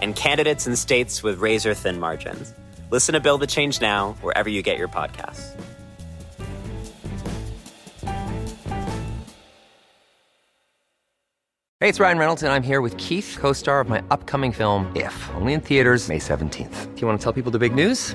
and candidates in states with razor thin margins. Listen to Build the Change Now wherever you get your podcasts. Hey, it's Ryan Reynolds, and I'm here with Keith, co star of my upcoming film, If, only in theaters, May 17th. Do you want to tell people the big news?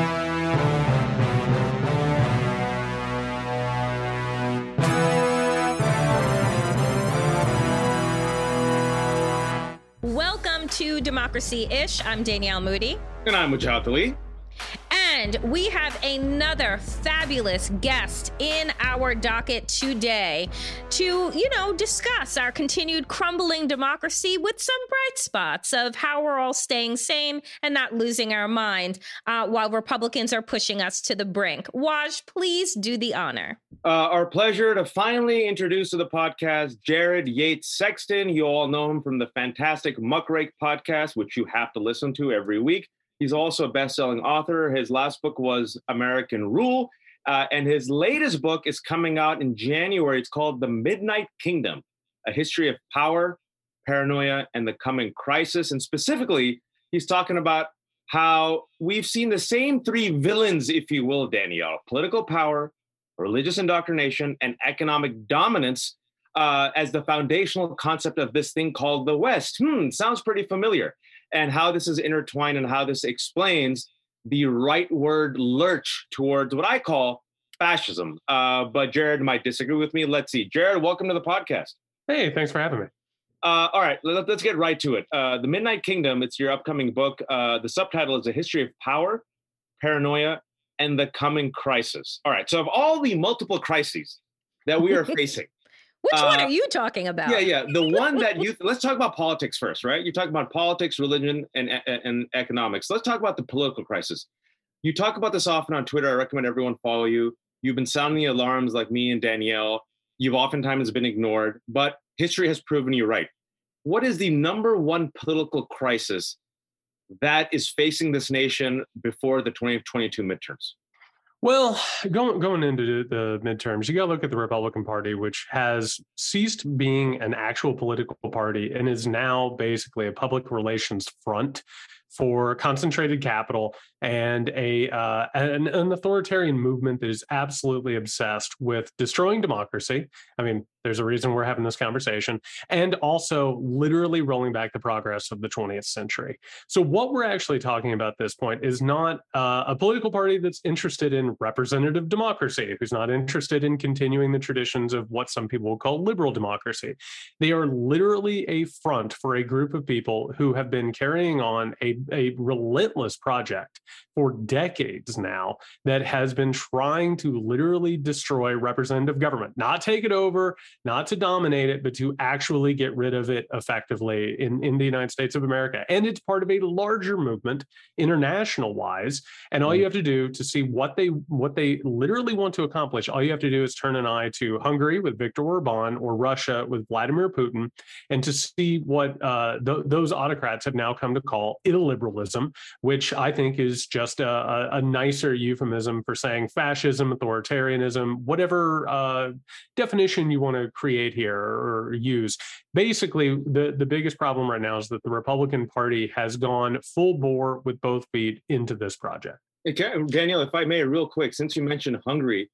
To Democracy Ish. I'm Danielle Moodie. And I'm Wajahat Ali. And we have another fabulous guest in our docket today to, you know, discuss our continued crumbling democracy with some bright spots of how we're all staying sane and not losing our mind uh, while Republicans are pushing us to the brink. Waj, please do the honor. Uh, our pleasure to finally introduce to the podcast Jared Yates Sexton. You all know him from the fantastic Muckrake podcast, which you have to listen to every week. He's also a best-selling author. His last book was American Rule, uh, and his latest book is coming out in January. It's called The Midnight Kingdom: A History of Power, Paranoia, and the Coming Crisis. And specifically, he's talking about how we've seen the same three villains, if you will, Danielle: political power, religious indoctrination, and economic dominance uh, as the foundational concept of this thing called the West. Hmm, sounds pretty familiar and how this is intertwined and how this explains the rightward lurch towards what I call fascism. Uh, but Jared might disagree with me. Let's see. Jared, welcome to the podcast. Hey, thanks for having me. Uh, all right, let, us get right to it. Uh, the Midnight Kingdom, it's your upcoming book. Uh, the subtitle is A History of Power, Paranoia, and the Coming Crisis. All right, so of all the multiple crises that we are facing, which uh, one are you talking about? Yeah, yeah. The one that you let's talk about politics first, right? You're talking about politics, religion, and and economics. Let's talk about the political crisis. You talk about this often on Twitter. I recommend everyone follow you. You've been sounding the alarms like me and Danielle. You've oftentimes been ignored, but history has proven you right. What is the number one political crisis that is facing this nation before the 2022 midterms? Well, going going into the midterms, you got to look at the Republican Party, which has ceased being an actual political party and is now basically a public relations front for concentrated capital and a uh, an, an, authoritarian movement that is absolutely obsessed with destroying democracy. I mean, there's a reason we're having this conversation, and also literally rolling back the progress of the 20th century. So, what we're actually talking about at this point is not uh, a political party that's interested in representative democracy, who's not interested in continuing the traditions of what some people would call liberal democracy. They are literally a front for a group of people who have been carrying on a, a relentless project for decades now that has been trying to literally destroy representative government, not take it over, not to dominate it, but to actually get rid of it effectively in, in the United States of America. And it's part of a larger movement international wise. And all you mm. have to do to see what they what they literally want to accomplish, all you have to do is turn an eye to Hungary with Viktor Orban or Russia with Vladimir Putin, and to see what uh, th- those autocrats have now come to call illiberalism, which I think is just a, a, nicer euphemism for saying fascism, authoritarianism, whatever uh, definition you want to create here or use. Basically, the, the biggest problem right now is that the Republican Party has gone full bore with both feet into this project. Danielle, if I may, real quick, since you mentioned Hungary,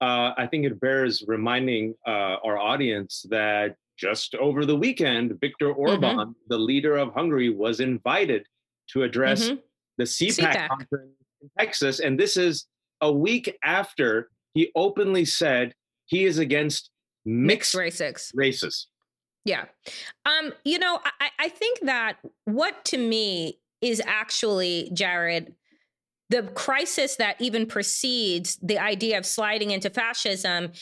uh, I think it bears reminding uh, our audience that just over the weekend, Viktor mm-hmm. Orban, mm-hmm. the leader of Hungary, was invited to address mm-hmm the CPAC, CPAC. conference in Texas, and this is a week after he openly said he is against mixed, mixed races. races. Yeah. Um, you know, I, I think that what to me is actually, Jared, the crisis that even precedes the idea of sliding into fascism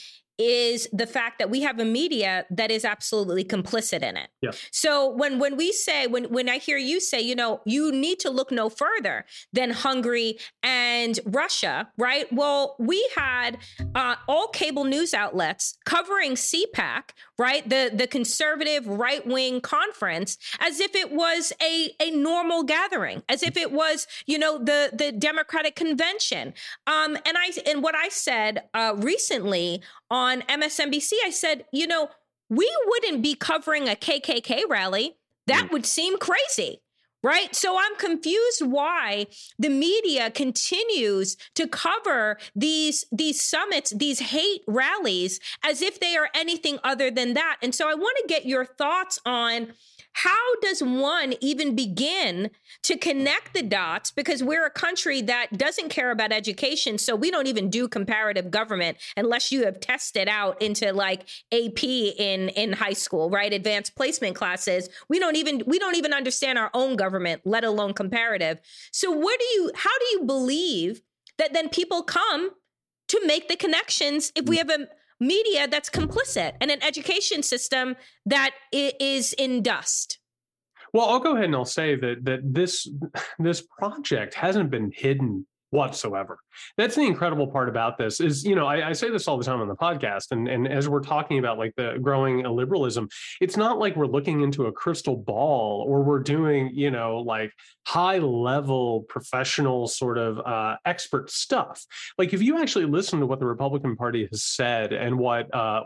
is the fact that we have a media that is absolutely complicit in it. Yeah. So when when we say when when I hear you say, you know, you need to look no further than Hungary and Russia, right? Well, we had uh, all cable news outlets covering CPAC, right? The the conservative right wing conference, as if it was a a normal gathering, as if it was you know the the Democratic convention. Um, and I and what I said uh, recently on MSNBC, I said, you know, we wouldn't be covering a KKK rally. That mm. would seem crazy. Right. So I'm confused why the media continues to cover these these summits, these hate rallies as if they are anything other than that. And so I want to get your thoughts on how does one even begin to connect the dots? Because we're a country that doesn't care about education. So we don't even do comparative government unless you have tested out into like AP in, in high school, right? Advanced placement classes. We don't even, we don't even understand our own government, let alone comparative. So what do you, how do you believe that then people come to make the connections if we mm. have a media that's complicit and an education system that is in dust. Well, I'll go ahead and I'll say that that this this project hasn't been hidden whatsoever. That's the incredible part about this is, you know, I, I, say this all the time on the podcast. And, and as we're talking about like the growing illiberalism, it's not like we're looking into a crystal ball or we're doing, you know, like high level professional sort of uh, expert stuff. Like if you actually listen to what the Republican Party has said and what uh,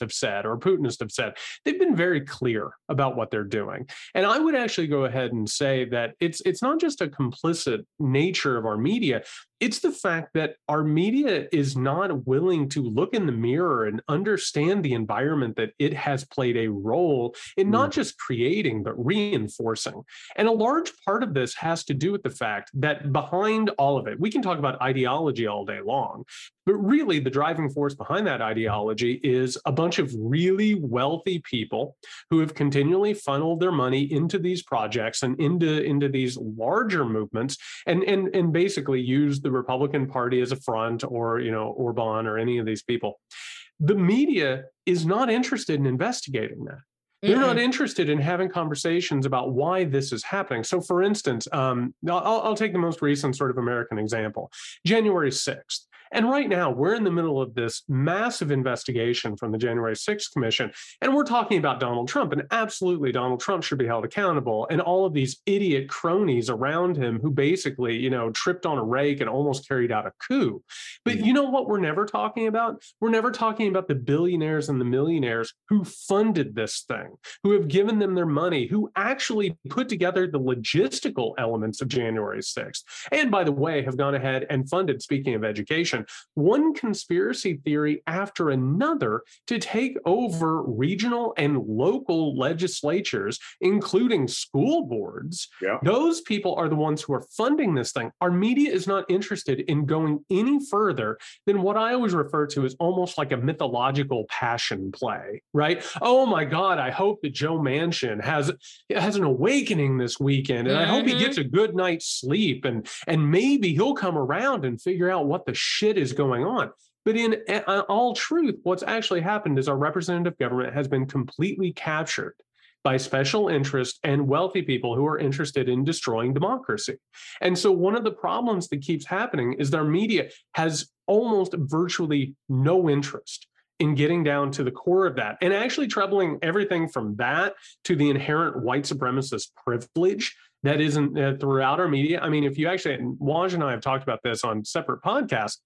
have said or Putinists have said, they've been very clear about what they're doing. And I would actually go ahead and say that it's it's not just a complicit nature of our media it's the fact that our media is not willing to look in the mirror and understand the environment that it has played a role in not mm. just creating, but reinforcing. And a large part of this has to do with the fact that behind all of it, we can talk about ideology all day long, but really, the driving force behind that ideology is a bunch of really wealthy people who have continually funneled their money into these projects and into, into these larger movements and, and, and basically use the Republican Party as a front or, you know, Orban or any of these people. The media is not interested in investigating that. They're not interested in having conversations about why this is happening. So, for instance, um, I'll, I'll, take the most recent sort of American example January 6th. And right now, we're in the middle of this massive investigation from the January 6th Commission. And we're talking about Donald Trump. And absolutely, Donald Trump should be held accountable. And all of these idiot cronies around him who basically, you know, tripped on a rake and almost carried out a coup. But you know what we're never talking about? We're never talking about the billionaires and the millionaires who funded this thing, who have given them their money, who actually put together the logistical elements of January 6th. And by the way, have gone ahead and funded, speaking of education, one conspiracy theory after another to take over regional and local legislatures, including school boards. Yeah. Those people are the ones who are funding this thing. Our media is not interested in going any further than what I always refer to as almost like a mythological passion play, right? Oh my God, I hope that Joe Manchin has has an awakening this weekend, and mm-hmm. I hope he mm-hmm. gets a good night's sleep, and and maybe he'll come around and figure out what the shit shit is going on. But in all truth, what's actually happened is our representative government has been completely captured by special interest and wealthy people who are interested in destroying democracy. And so, one of the problems that keeps happening is their media has almost virtually no interest in getting down to the core of that and actually troubling everything from that to the inherent white supremacist privilege that isn't uh, throughout our media. I mean, if you actually, Waj and I have talked about this on separate podcasts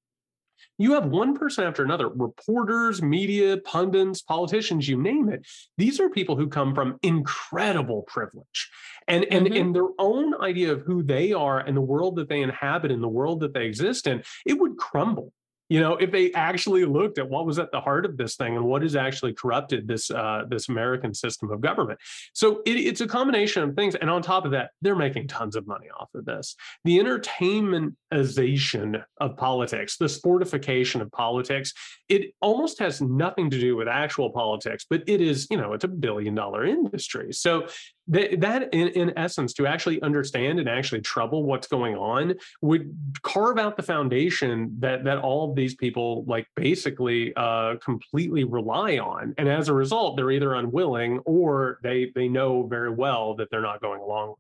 you have one person after another reporters, media, pundits, politicians, you name it. These are people who come from incredible privilege. And, and, mm-hmm. and their own idea of who they are and the world that they inhabit and the world that they exist in, it would crumble you know if they actually looked at what was at the heart of this thing and what has actually corrupted this uh, this american system of government. So it, it's a combination of things. And on top of that they're making tons of money off of this. The entertainmentization of politics the sportification of politics it almost has nothing to do with actual politics but it is you know it's a billion dollar industry. So that, that in, in essence to actually understand and actually trouble what's going on would carve out the foundation that that all these people like basically uh, completely rely on and as a result they're either unwilling or they they know very well that they're not going along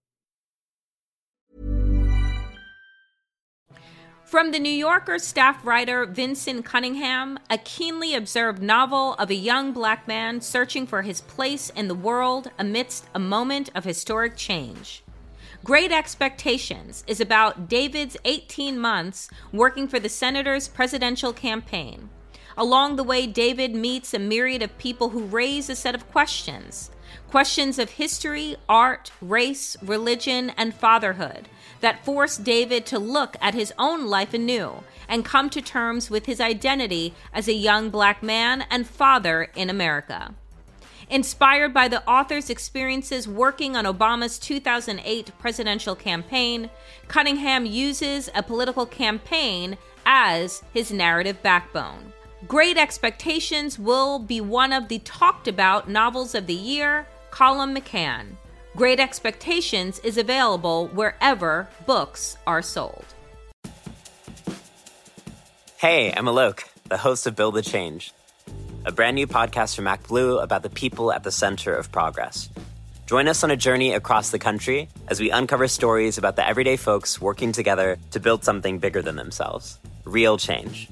From the New Yorker staff writer Vinson Cunningham, a keenly observed novel of a young black man searching for his place in the world amidst a moment of historic change. Great Expectations is about David's 18 months working for the senator's presidential campaign. Along the way, David meets a myriad of people who raise a set of questions questions of history, art, race, religion, and fatherhood that force David to look at his own life anew and come to terms with his identity as a young black man and father in America. Inspired by the author's experiences working on Obama's 2008 presidential campaign, Cunningham uses a political campaign as his narrative backbone. Great Expectations will be one of the talked about novels of the year, Colum McCann. Great Expectations is available wherever books are sold. Hey, I'm Alok, the host of Build the Change, a brand new podcast from ActBlue about the people at the center of progress. Join us on a journey across the country as we uncover stories about the everyday folks working together to build something bigger than themselves real change.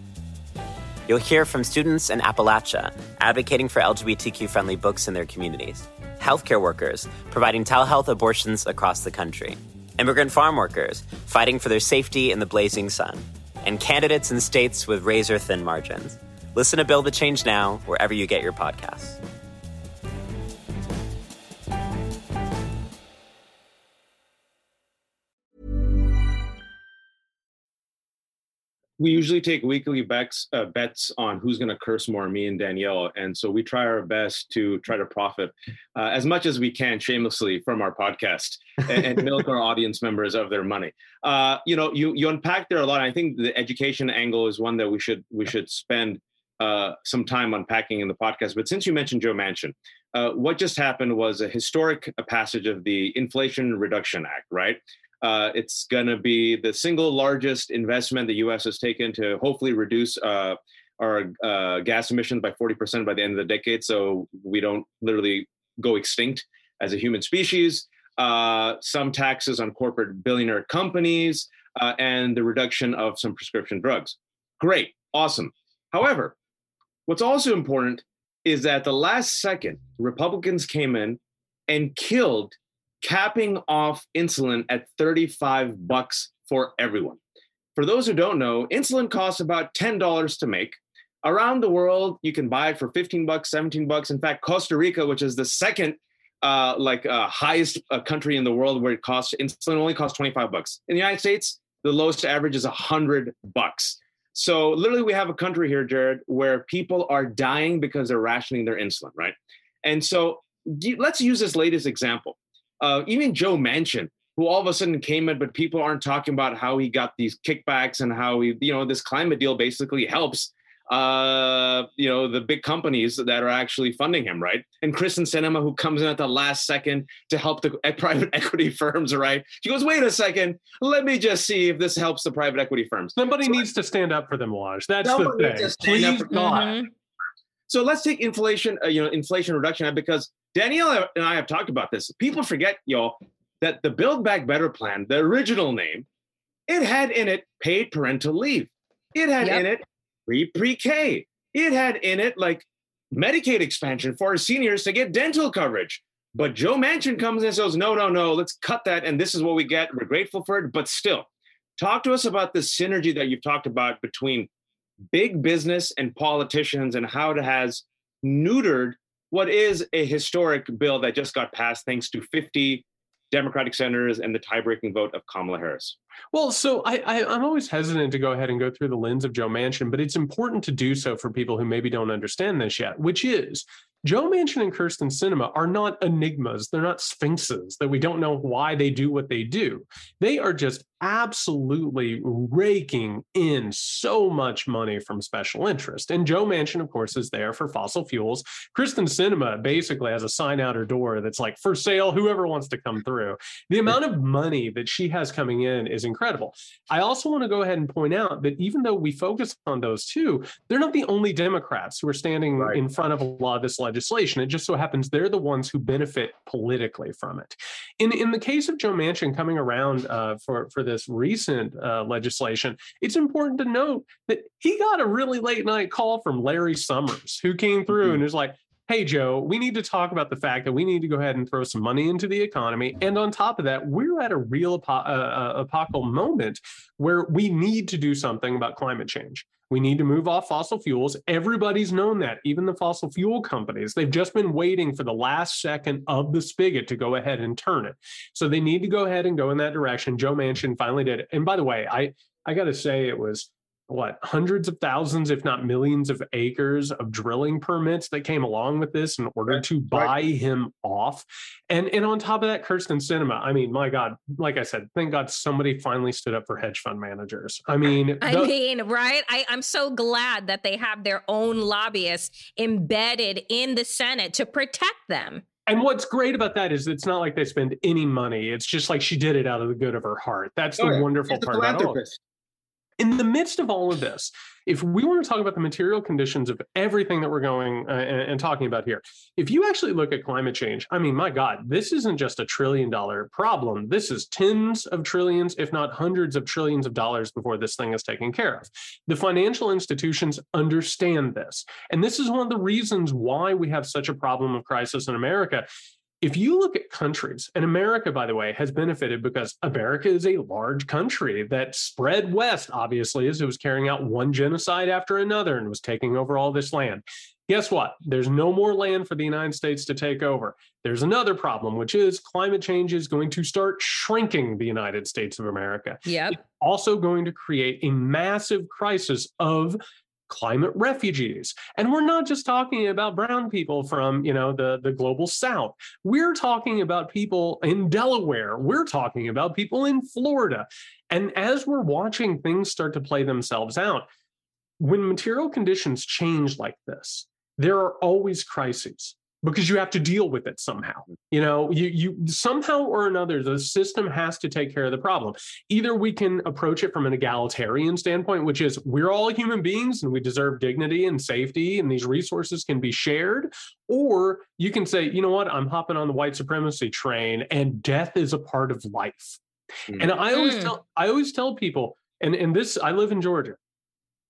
You'll hear from students in Appalachia advocating for LGBTQ friendly books in their communities healthcare workers providing telehealth abortions across the country, immigrant farm workers fighting for their safety in the blazing sun, and candidates in states with razor thin margins. Listen to Build the Change Now wherever you get your podcasts. we usually take weekly bets, uh, bets on who's going to curse more, me and Danielle. And so we try our best to try to profit uh, as much as we can shamelessly from our podcast and, and milk our audience members of their money. Uh, you know, you you unpack there a lot. I think the education angle is one that we should we should spend uh, some time unpacking in the podcast. But since you mentioned Joe Manchin, uh, what just happened was a historic passage of the Inflation Reduction Act, right? Uh, it's going to be the single largest investment the U.S. has taken to hopefully reduce uh, our uh, gas emissions by 40% by the end of the decade, so we don't literally go extinct as a human species. Some taxes on corporate billionaire companies, and the reduction of some prescription drugs. Great, awesome. However, what's also important is that the last second, Republicans came in and killed capping off insulin at 35 bucks for everyone. For those who don't know, insulin costs about $10 to make. Around the world, you can buy it for 15 bucks, 17 bucks. In fact, Costa Rica, which is the second uh, like uh, highest uh, country in the world where it costs insulin only costs 25 bucks. In the United States, the lowest average is 100 bucks. So literally, we have a country here, Jared, where people are dying because they're rationing their insulin, right? And so let's use this latest example uh, even Joe Manchin, who all of a sudden came in, but people aren't talking about how he got these kickbacks and how he, you know, this climate deal basically helps, uh, you know, the big companies that are actually funding him, right? And Kyrsten Sinema, who comes in at the last second to help the private equity firms, right? She goes, wait a second, let me just see if this helps the private equity firms. Somebody so needs to stand up for them, Waj. That's the thing. Please, God. Mm-hmm. So let's take inflation, uh, you know, Inflation Reduction because Danielle and I have talked about this. People forget, y'all, that the Build Back Better plan, the original name, it had in it paid parental leave. It had yep. in it pre pre K. It had in it like Medicaid expansion for seniors to get dental coverage. But Joe Manchin comes and says, no, no, no, let's cut that. And this is what we get. We're grateful for it. But still, talk to us about the synergy that you've talked about between big business and politicians and how it has neutered what is a historic bill that just got passed thanks to 50 Democratic senators and the tie-breaking vote of Kamala Harris? Well, so I, am always hesitant to go ahead and go through the lens of Joe Manchin, but it's important to do so for people who maybe don't understand this yet, which is Joe Manchin and Kyrsten Sinema are not enigmas. They're not sphinxes that we don't know why they do what they do. They are just absolutely raking in so much money from special interest. And Joe Manchin, of course, is there for fossil fuels. Kyrsten Sinema basically has a sign out her door that's like for sale, whoever wants to come through. The amount of money that she has coming in is incredible. I also want to go ahead and point out that even though we focus on those two, they're not the only Democrats who are standing right. in front of a lot of this legislation. It just so happens they're the ones who benefit politically from it. In in the case of Joe Manchin coming around uh, for for this recent uh, legislation, it's important to note that he got a really late night call from Larry Summers, who came through mm-hmm. and was like, hey, Joe, we need to talk about the fact that we need to go ahead and throw some money into the economy. And on top of that, we're at a real apo- uh, epochal moment where we need to do something about climate change. We need to move off fossil fuels. Everybody's known that, even the fossil fuel companies. They've just been waiting for the last second of the spigot to go ahead and turn it. So they need to go ahead and go in that direction. Joe Manchin finally did it. And by the way, I I got to say it was what hundreds of thousands, if not millions of acres of drilling permits that came along with this in order to buy right. him off. And and on top of that, Kyrsten Sinema. I mean, my God, like I said, thank God somebody finally stood up for hedge fund managers. I mean, I the- mean, right? I, I'm so glad that they have their own lobbyists embedded in the Senate to protect them. And what's great about that is it's not like they spend any money. It's just like she did it out of the good of her heart. That's oh, the oh, yeah. wonderful part about it in the midst of all of this, if we want to talk about the material conditions of everything that we're going uh, and, and, talking about here, if you actually look at climate change, I mean, my God, this isn't just a trillion dollar problem. This is tens of trillions, if not hundreds of trillions of dollars before this thing is taken care of. The financial institutions understand this. And this is one of the reasons why we have such a problem of crisis in America if you look at countries, and America, by the way, has benefited because America is a large country that spread west, obviously, as it was carrying out one genocide after another and was taking over all this land. Guess what? There's no more land for the United States to take over. There's another problem, which is climate change is going to start shrinking the United States of America. Yep. It's also going to create a massive crisis of climate refugees. And we're not just talking about brown people from you know the the global south. We're talking about people in delaware. We're talking about people in florida. And as we're watching things start to play themselves out when material conditions change like this there are always crises because you have to deal with it somehow you know you you somehow or another the system has to take care of the problem either we can approach it from an egalitarian standpoint which is we're all human beings and we deserve dignity and safety and these resources can be shared or you can say you know what i'm hopping on the white supremacy train and death is a part of life mm. and i always mm. tell i always tell people and and this i live in georgia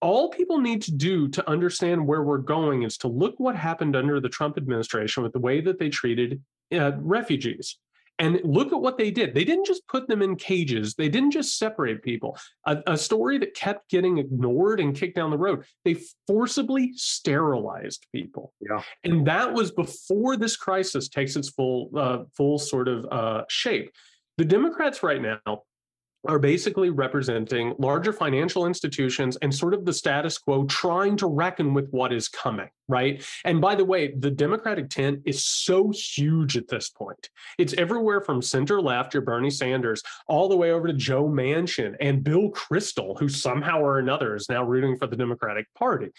all people need to do to understand where we're going is to look what happened under the Trump administration with the way that they treated uh, refugees. And look at what they did. They didn't just put them in cages. They didn't just separate people. A, a, story that kept getting ignored and kicked down the road. They forcibly sterilized people. Yeah. And that was before this crisis takes its full, uh, full sort of uh, shape. The Democrats right now are basically representing larger financial institutions and sort of the status quo trying to reckon with what is coming, right? And by the way, the Democratic tent is so huge at this point. It's everywhere from center left, your Bernie Sanders, all the way over to Joe Manchin and Bill Kristol, who somehow or another is now rooting for the Democratic Party.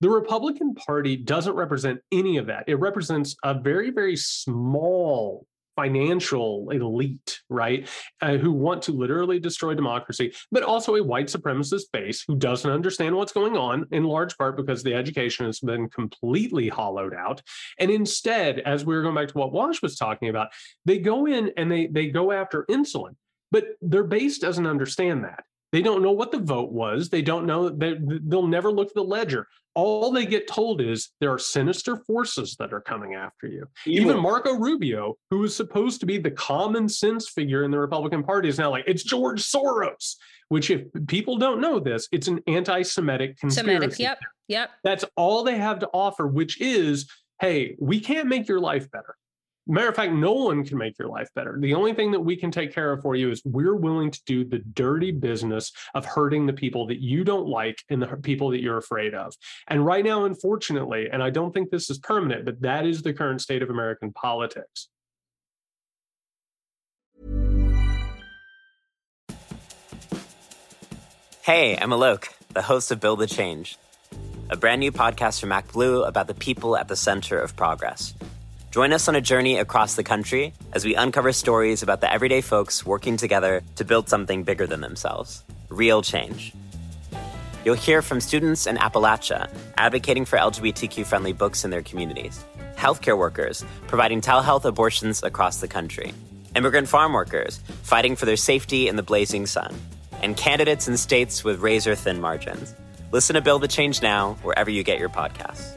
The Republican Party doesn't represent any of that. It represents a very, very small financial elite, right, uh, who want to literally destroy democracy, but also a white supremacist base who doesn't understand what's going on, in large part because the education has been completely hollowed out. And instead, as we were going back to what Waj was talking about, they go in and they they go after insulin, but their base doesn't understand that. They don't know what the vote was. They don't know. They, they'll never look at the ledger. All they get told is there are sinister forces that are coming after you. Evil. Even Marco Rubio, who is supposed to be the common sense figure in the Republican Party, is now like, it's George Soros. Which, if people don't know this, it's an anti-Semitic conspiracy. Semitic, yep, yep. That's all they have to offer, which is, hey, we can't make your life better Matter of fact, no one can make your life better. The only thing that we can take care of for you is we're willing to do the dirty business of hurting the people that you don't like and the people that you're afraid of. And right now, unfortunately, and I don't think this is permanent, but that is the current state of American politics. Hey, I'm Alok, the host of Build the Change, a brand new podcast from ActBlue about the people at the center of progress. Join us on a journey across the country as we uncover stories about the everyday folks working together to build something bigger than themselves real change. You'll hear from students in Appalachia advocating for LGBTQ friendly books in their communities, healthcare workers providing telehealth abortions across the country, immigrant farm workers fighting for their safety in the blazing sun, and candidates in states with razor thin margins. Listen to Build the Change now, wherever you get your podcasts.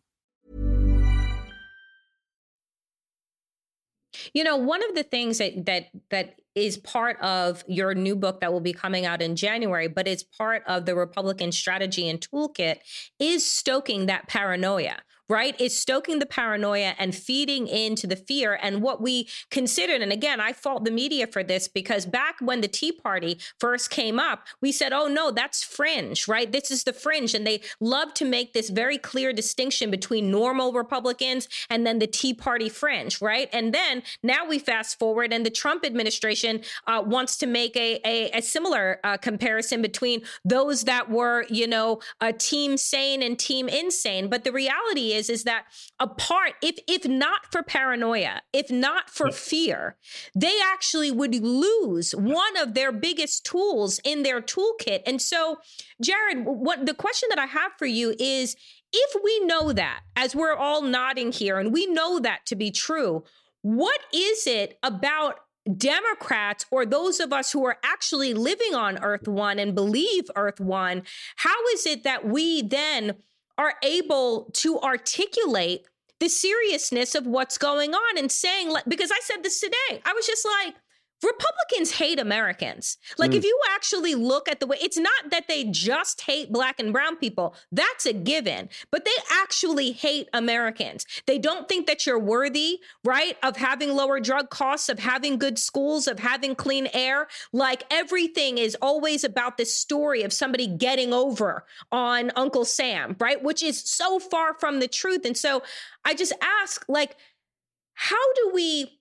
You know, one of the things that that that is part of your new book that will be coming out in January, but it's part of the Republican strategy and toolkit is stoking that paranoia right? Is stoking the paranoia and feeding into the fear. And what we considered, and again, I fault the media for this because back when the Tea Party first came up, we said, oh no, that's fringe, right? This is the fringe. And they love to make this very clear distinction between normal Republicans and then the Tea Party fringe, right? And then now we fast forward, and the Trump administration uh, wants to make a, a, a similar uh, comparison between those that were, you know, a team sane and team insane. But the reality is, is is that apart if if not for paranoia if not for fear they actually would lose one of their biggest tools in their toolkit. And so jared what the question that i have for you is if we know that as we're all nodding here and we know that to be true what is it about Democrats or those of us who are actually living on Earth One and believe Earth One, how is it that we then are able to articulate the seriousness of what's going on and saying, because I said this today, I was just like, Republicans hate Americans. Like, mm. if you actually look at the way, it's not that they just hate black and brown people. That's a given. But they actually hate Americans. They don't think that you're worthy, right, of having lower drug costs, of having good schools, of having clean air. Like, everything is always about this story of somebody getting over on Uncle Sam, right, which is so far from the truth. And so I just ask, like, how do we,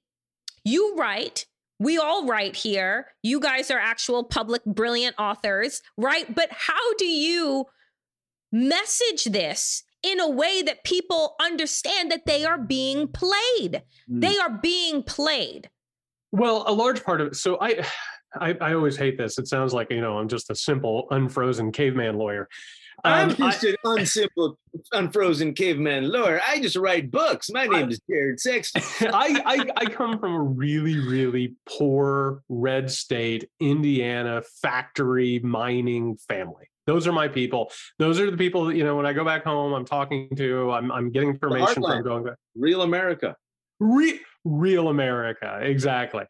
you write, we all write here. You guys are actual public, brilliant authors, right? But how do you message this in a way that people understand that they are being played? Mm. They are being played. Well, a large part of it. So I, I, I always hate this. It sounds like you know I'm just a simple, unfrozen caveman lawyer. I'm um, just I, an unsimple, unfrozen caveman lawyer. I just write books. My name I, is Jared Sexton. I, I, I come from a really, really poor red state, Indiana factory mining family. Those are my people. Those are the people that, you know, when I go back home, I'm talking to, I'm, I'm getting information from going back. Real America. Real, real America. Exactly.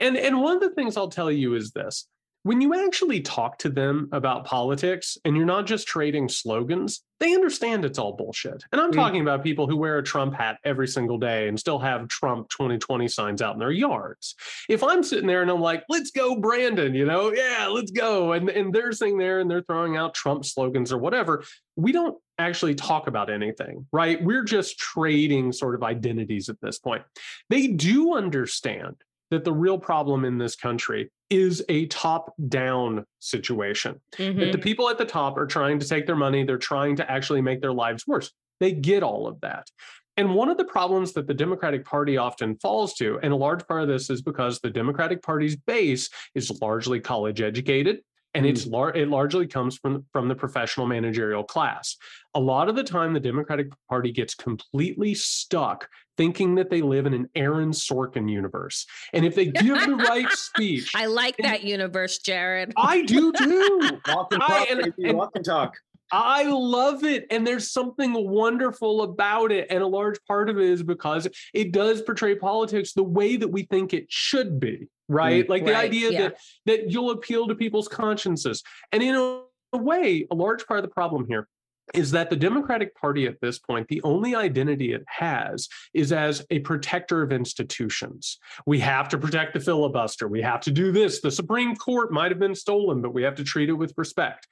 And, and one of the things I'll tell you is this when you actually talk to them about politics and you're not just trading slogans, they understand it's all bullshit. And I'm mm. talking about people who wear a Trump hat every single day and still have Trump 2020 signs out in their yards. If I'm sitting there and I'm like, let's go, Brandon, you know, yeah, let's go. And, and they're sitting there and they're throwing out Trump slogans or whatever, we don't actually talk about anything, right? We're just trading sort of identities at this point. They do understand that the real problem in this country is a top down situation. Mm-hmm. That the people at the top are trying to take their money, they're trying to actually make their lives worse. They get all of that. And one of the problems that the Democratic Party often falls to, and a large part of this is because the Democratic Party's base is largely college educated and mm. it's lar- it largely comes from from the professional managerial class. A lot of the time, the Democratic Party gets completely stuck thinking that they live in an Aaron Sorkin universe, and if they give the right speech, I like that universe, Jared. I do too. walk and talk, I, and, and, walk and talk. I love it. And there's something wonderful about it. And a large part of it is because it does portray politics the way that we think it should be right? Mm, like right, the idea yeah. that that you'll appeal to people's consciences. And in a way, a large part of the problem here is that the Democratic Party at this point, the only identity it has is as a protector of institutions. We have to protect the filibuster. We have to do this. The Supreme Court might have been stolen, but we have to treat it with respect.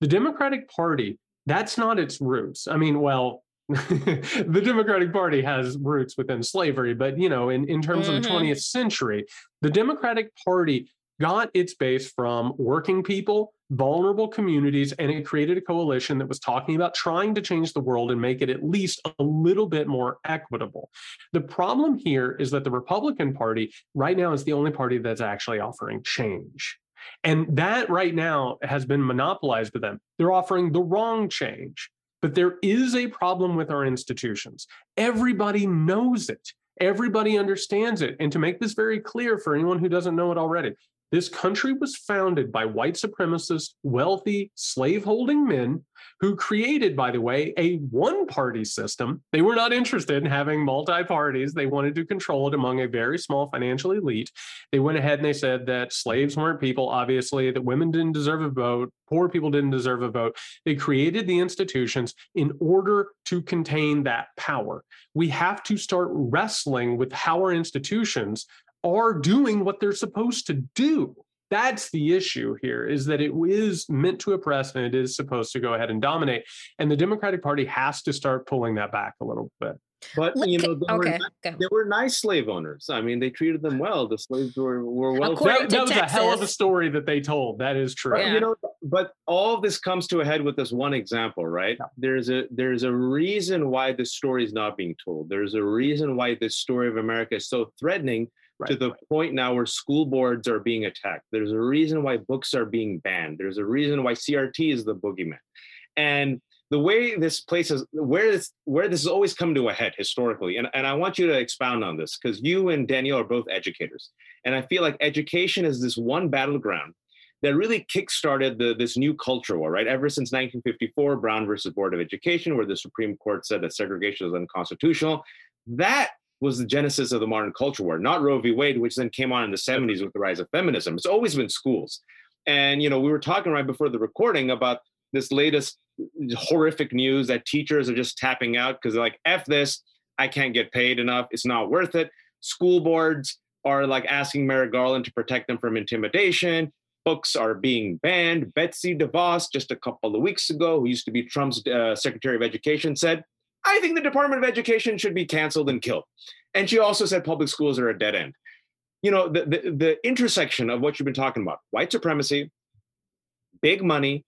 The Democratic Party, that's not its roots. I mean, well, the Democratic Party has roots within slavery, but you know, in, in terms mm-hmm. of the 20th mm-hmm. century, the Democratic Party got its base from working people, vulnerable communities, and it created a coalition that was talking about trying to change the world and make it at least a little bit more equitable. The problem here is that the Republican Party right now is the only party that's actually offering change. And that right now has been monopolized by them. They're offering the wrong change. But there is a problem with our institutions. Everybody knows it. Everybody understands it. And to make this very clear for anyone who doesn't know it already, this country was founded by white supremacist, wealthy, slaveholding men who created, by the way, a one party system. They were not interested in having multi parties. They wanted to control it among a very small financial elite. They went ahead and they said that slaves weren't people, obviously, that women didn't deserve a vote, poor people didn't deserve a vote. They created the institutions in order to contain that power. We have to start wrestling with how our institutions are doing what they're supposed to do. That's the issue here is that it is meant to oppress and it is supposed to go ahead and dominate. And the Democratic Party has to start pulling that back a little bit. But you know, they, okay. were, they were nice slave owners. I mean, they treated them well. The slaves were, were well. That, that was a hell of a story that they told. That is true. Yeah. You know, but all of this comes to a head with this one example, right? Yeah. There's a there's a reason why this story is not being told. There's a reason why this story of America is so threatening right, to the right. point now where school boards are being attacked. There's a reason why books are being banned. There's a reason why CRT is the boogeyman. And the way this place is where this where this has always come to a head historically and, and i want you to expound on this because you and danielle are both educators and i feel like education is this one battleground that really kickstarted the, this new culture war right ever since 1954 brown versus board of education where the supreme court said that segregation is unconstitutional that was the genesis of the modern culture war, not Roe v. Wade, which then came on in the 70s with the rise of feminism. It's always been schools. And, you know, we were talking right before the recording about this latest horrific news that teachers are just tapping out because they're like, F this, I can't get paid enough. It's not worth it. School boards are like asking Merrick Garland to protect them from intimidation. Books are being banned. Betsy DeVos, just a couple of weeks ago, who used to be Trump's uh, Secretary of Education, said, I think the Department of Education should be canceled and killed. And she also said public schools are a dead end. You know, the, the, the intersection of what you've been talking about white supremacy, big money,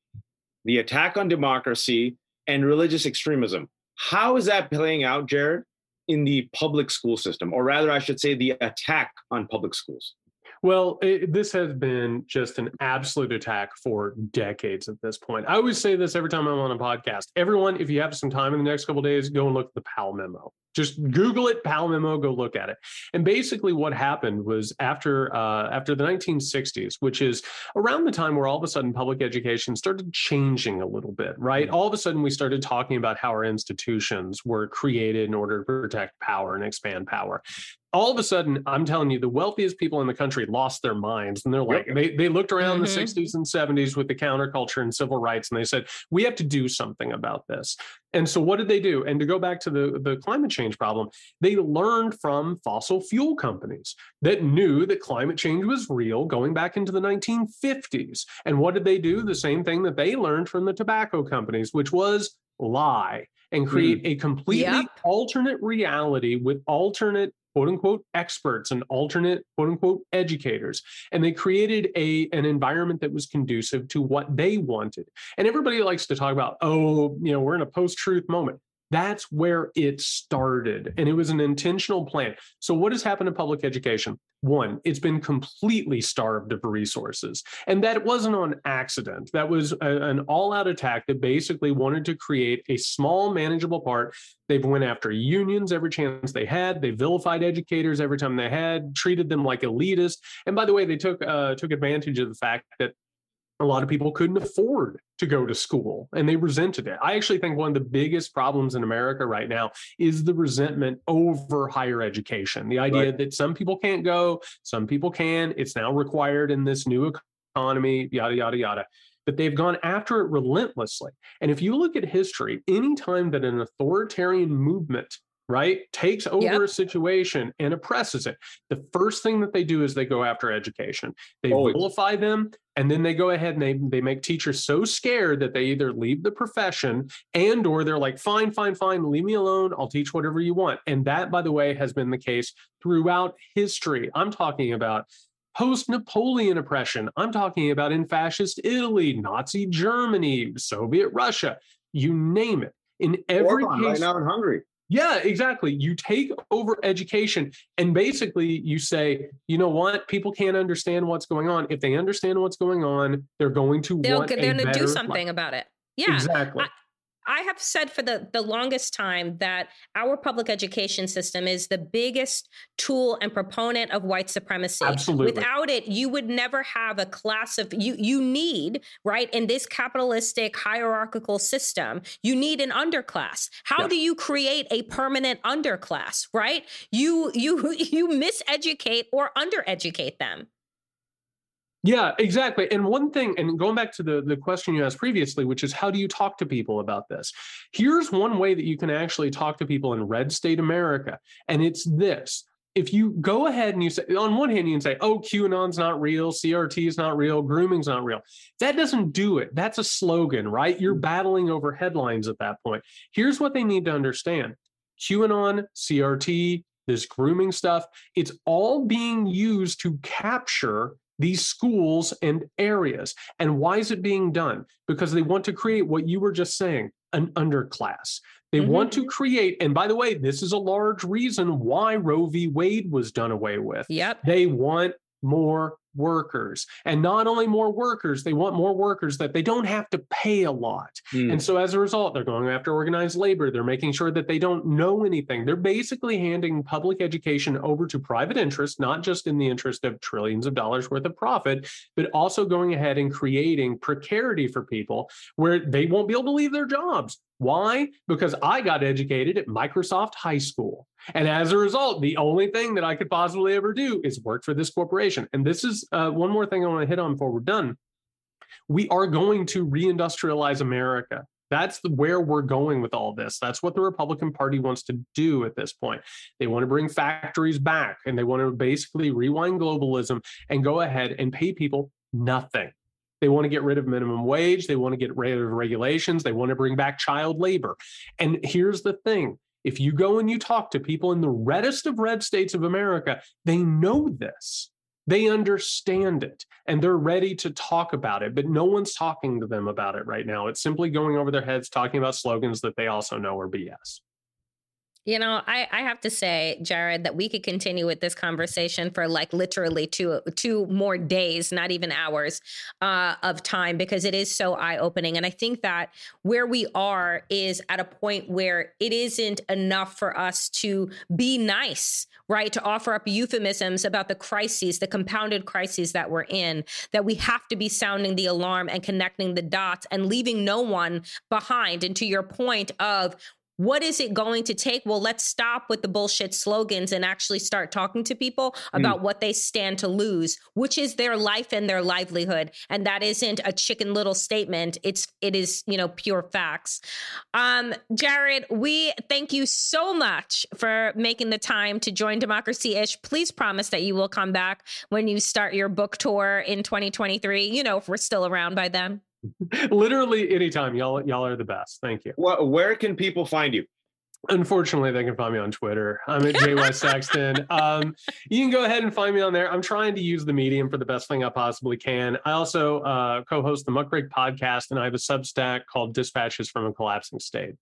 the attack on democracy, and religious extremism. How is that playing out, Jared, in the public school system? Or rather, I should say, the attack on public schools? Well, it, this has been just an absolute attack for decades at this point. I always say this every time I'm on a podcast. Everyone, if you have some time in the next couple days, go and look at the Powell memo. Just Google it, Powell memo, go look at it. And basically, what happened was after uh, after the 1960s, which is around the time where all of a sudden public education started changing a little bit, right? All of a sudden, we started talking about how our institutions were created in order to protect power and expand power all of a sudden, I'm telling you, the wealthiest people in the country lost their minds. And they're like, yep. they, they looked around mm-hmm. the 60s and 70s with the counterculture and civil rights, and they said, we have to do something about this. And so what did they do? And to go back to the, the climate change problem, they learned from fossil fuel companies that knew that climate change was real going back into the 1950s. And what did they do? The same thing that they learned from the tobacco companies, which was lie and create mm. a completely yep. alternate reality with alternate quote unquote experts and alternate quote unquote educators. And they created a an environment that was conducive to what they wanted. And everybody likes to talk about oh you know we're in a post-truth moment That's where it started. And it was an intentional plan. So, what has happened to public education? One, it's been completely starved of resources. And that wasn't on accident. That was a, an all out attack that basically wanted to create a small, manageable part. They've went after unions every chance they had. They vilified educators every time they had, treated them like elitists. And by the way, they took uh, took advantage of the fact that a lot of people couldn't afford to go to school and they resented it. I actually think one of the biggest problems in America right now is the resentment over higher education. The idea right. that some people can't go, some people can. It's now required in this new economy, yada, yada, yada. But they've gone after it relentlessly. And if you look at history, anytime that an authoritarian movement right takes over yep. a situation and oppresses it the first thing that they do is they go after education they Always. vilify them and then they go ahead and they, they make teachers so scared that they either leave the profession and or they're like fine fine fine leave me alone i'll teach whatever you want and that by the way has been the case throughout history i'm talking about post Napoleon oppression. I'm talking about in fascist Italy, Nazi Germany, Soviet Russia, you name it. In every Orban, case, right now in Hungary. Yeah, exactly. You take over education and basically you say, you know what? People can't understand what's going on. If they understand what's going on, they're going to They'll, want they're going to do something life. about it. Yeah. Exactly. I, I have said for the, the longest time that our public education system is the biggest tool and proponent of white supremacy. Absolutely. Without it, you would never have a class of you you need, right, in this capitalistic hierarchical system, you need an underclass. How do you create a permanent underclass, right? You you you miseducate or undereducate them. Yeah, exactly. And one thing, and going back to the, the question you asked previously, which is how do you talk to people about this? Here's one way that you can actually talk to people in red state America. And it's this. If you go ahead and you say, on one hand, you can say, oh, QAnon's not real, CRT is not real, grooming's not real. That doesn't do it. That's a slogan, right? You're mm. battling over headlines at that point. Here's what they need to understand QAnon, CRT, this grooming stuff, it's all being used to capture these schools and areas. And why is it being done? Because they want to create what you were just saying an underclass. They mm-hmm. want to create, and by the way, this is a large reason why Roe v. Wade was done away with. Yep. They want more workers. And not only more workers, they want more workers that they don't have to pay a lot. Mm. And so as a result, they're going after organized labor. They're making sure that they don't know anything. They're basically handing public education over to private interests, not just in the interest of trillions of dollars worth of profit, but also going ahead and creating precarity for people where they won't be able to leave their jobs. Why? Because I got educated at Microsoft High School. And as a result, the only thing that I could possibly ever do is work for this corporation. And this is uh, one more thing I want to hit on before we're done. We are going to reindustrialize America. That's where we're going with all this. That's what the Republican Party wants to do at this point. They want to bring factories back and they want to basically rewind globalism and go ahead and pay people nothing. They want to get rid of minimum wage. They want to get rid of regulations. They want to bring back child labor. And here's the thing if you go and you talk to people in the reddest of red states of America, they know this. They understand it and they're ready to talk about it, but no one's talking to them about it right now. It's simply going over their heads, talking about slogans that they also know are BS. You know, I, I have to say, Jared, that we could continue with this conversation for like literally two two more days, not even hours uh, of time, because it is so eye opening. And I think that where we are is at a point where it isn't enough for us to be nice, right? To offer up euphemisms about the crises, the compounded crises that we're in. That we have to be sounding the alarm and connecting the dots and leaving no one behind. And to your point of what is it going to take? Well, let's stop with the bullshit slogans and actually start talking to people mm. about mm. what they stand to lose, which is their life and their livelihood. And that isn't a chicken little statement. It's it is, you know, pure facts. Um, Jared, we thank you so much for making the time to join Democracy Ish. Please promise that you will come back when you start your book tour in 2023. You know, if we're still around by then. Literally anytime. Y'all, y'all are the best. Thank you. Well, where can people find you? Unfortunately, they can find me on Twitter. I'm at JY Sexton. Um, you can go ahead and find me on there. I'm trying to use the medium for the best thing I possibly can. I also uh, co host the Muckrake podcast, and I have a Substack called Dispatches from a Collapsing State.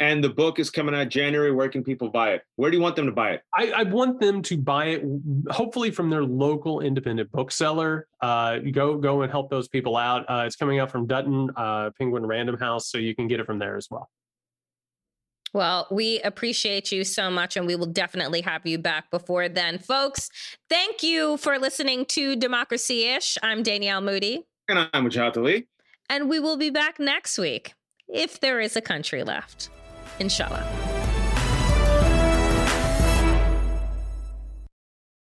And the book is coming out January. Where can people buy it? Where do you want them to buy it? I, I want them to buy it, hopefully from their local independent bookseller. Uh, go go and help those people out. Uh, it's coming out from Dutton uh, Penguin Random House, so you can get it from there as well. Well, we appreciate you so much, and we will definitely have you back before then. Folks, thank you for listening to Democracy Ish. I'm Danielle Moodie. And I'm Wajahat Ali. And we will be back next week if there is a country left. Inshallah.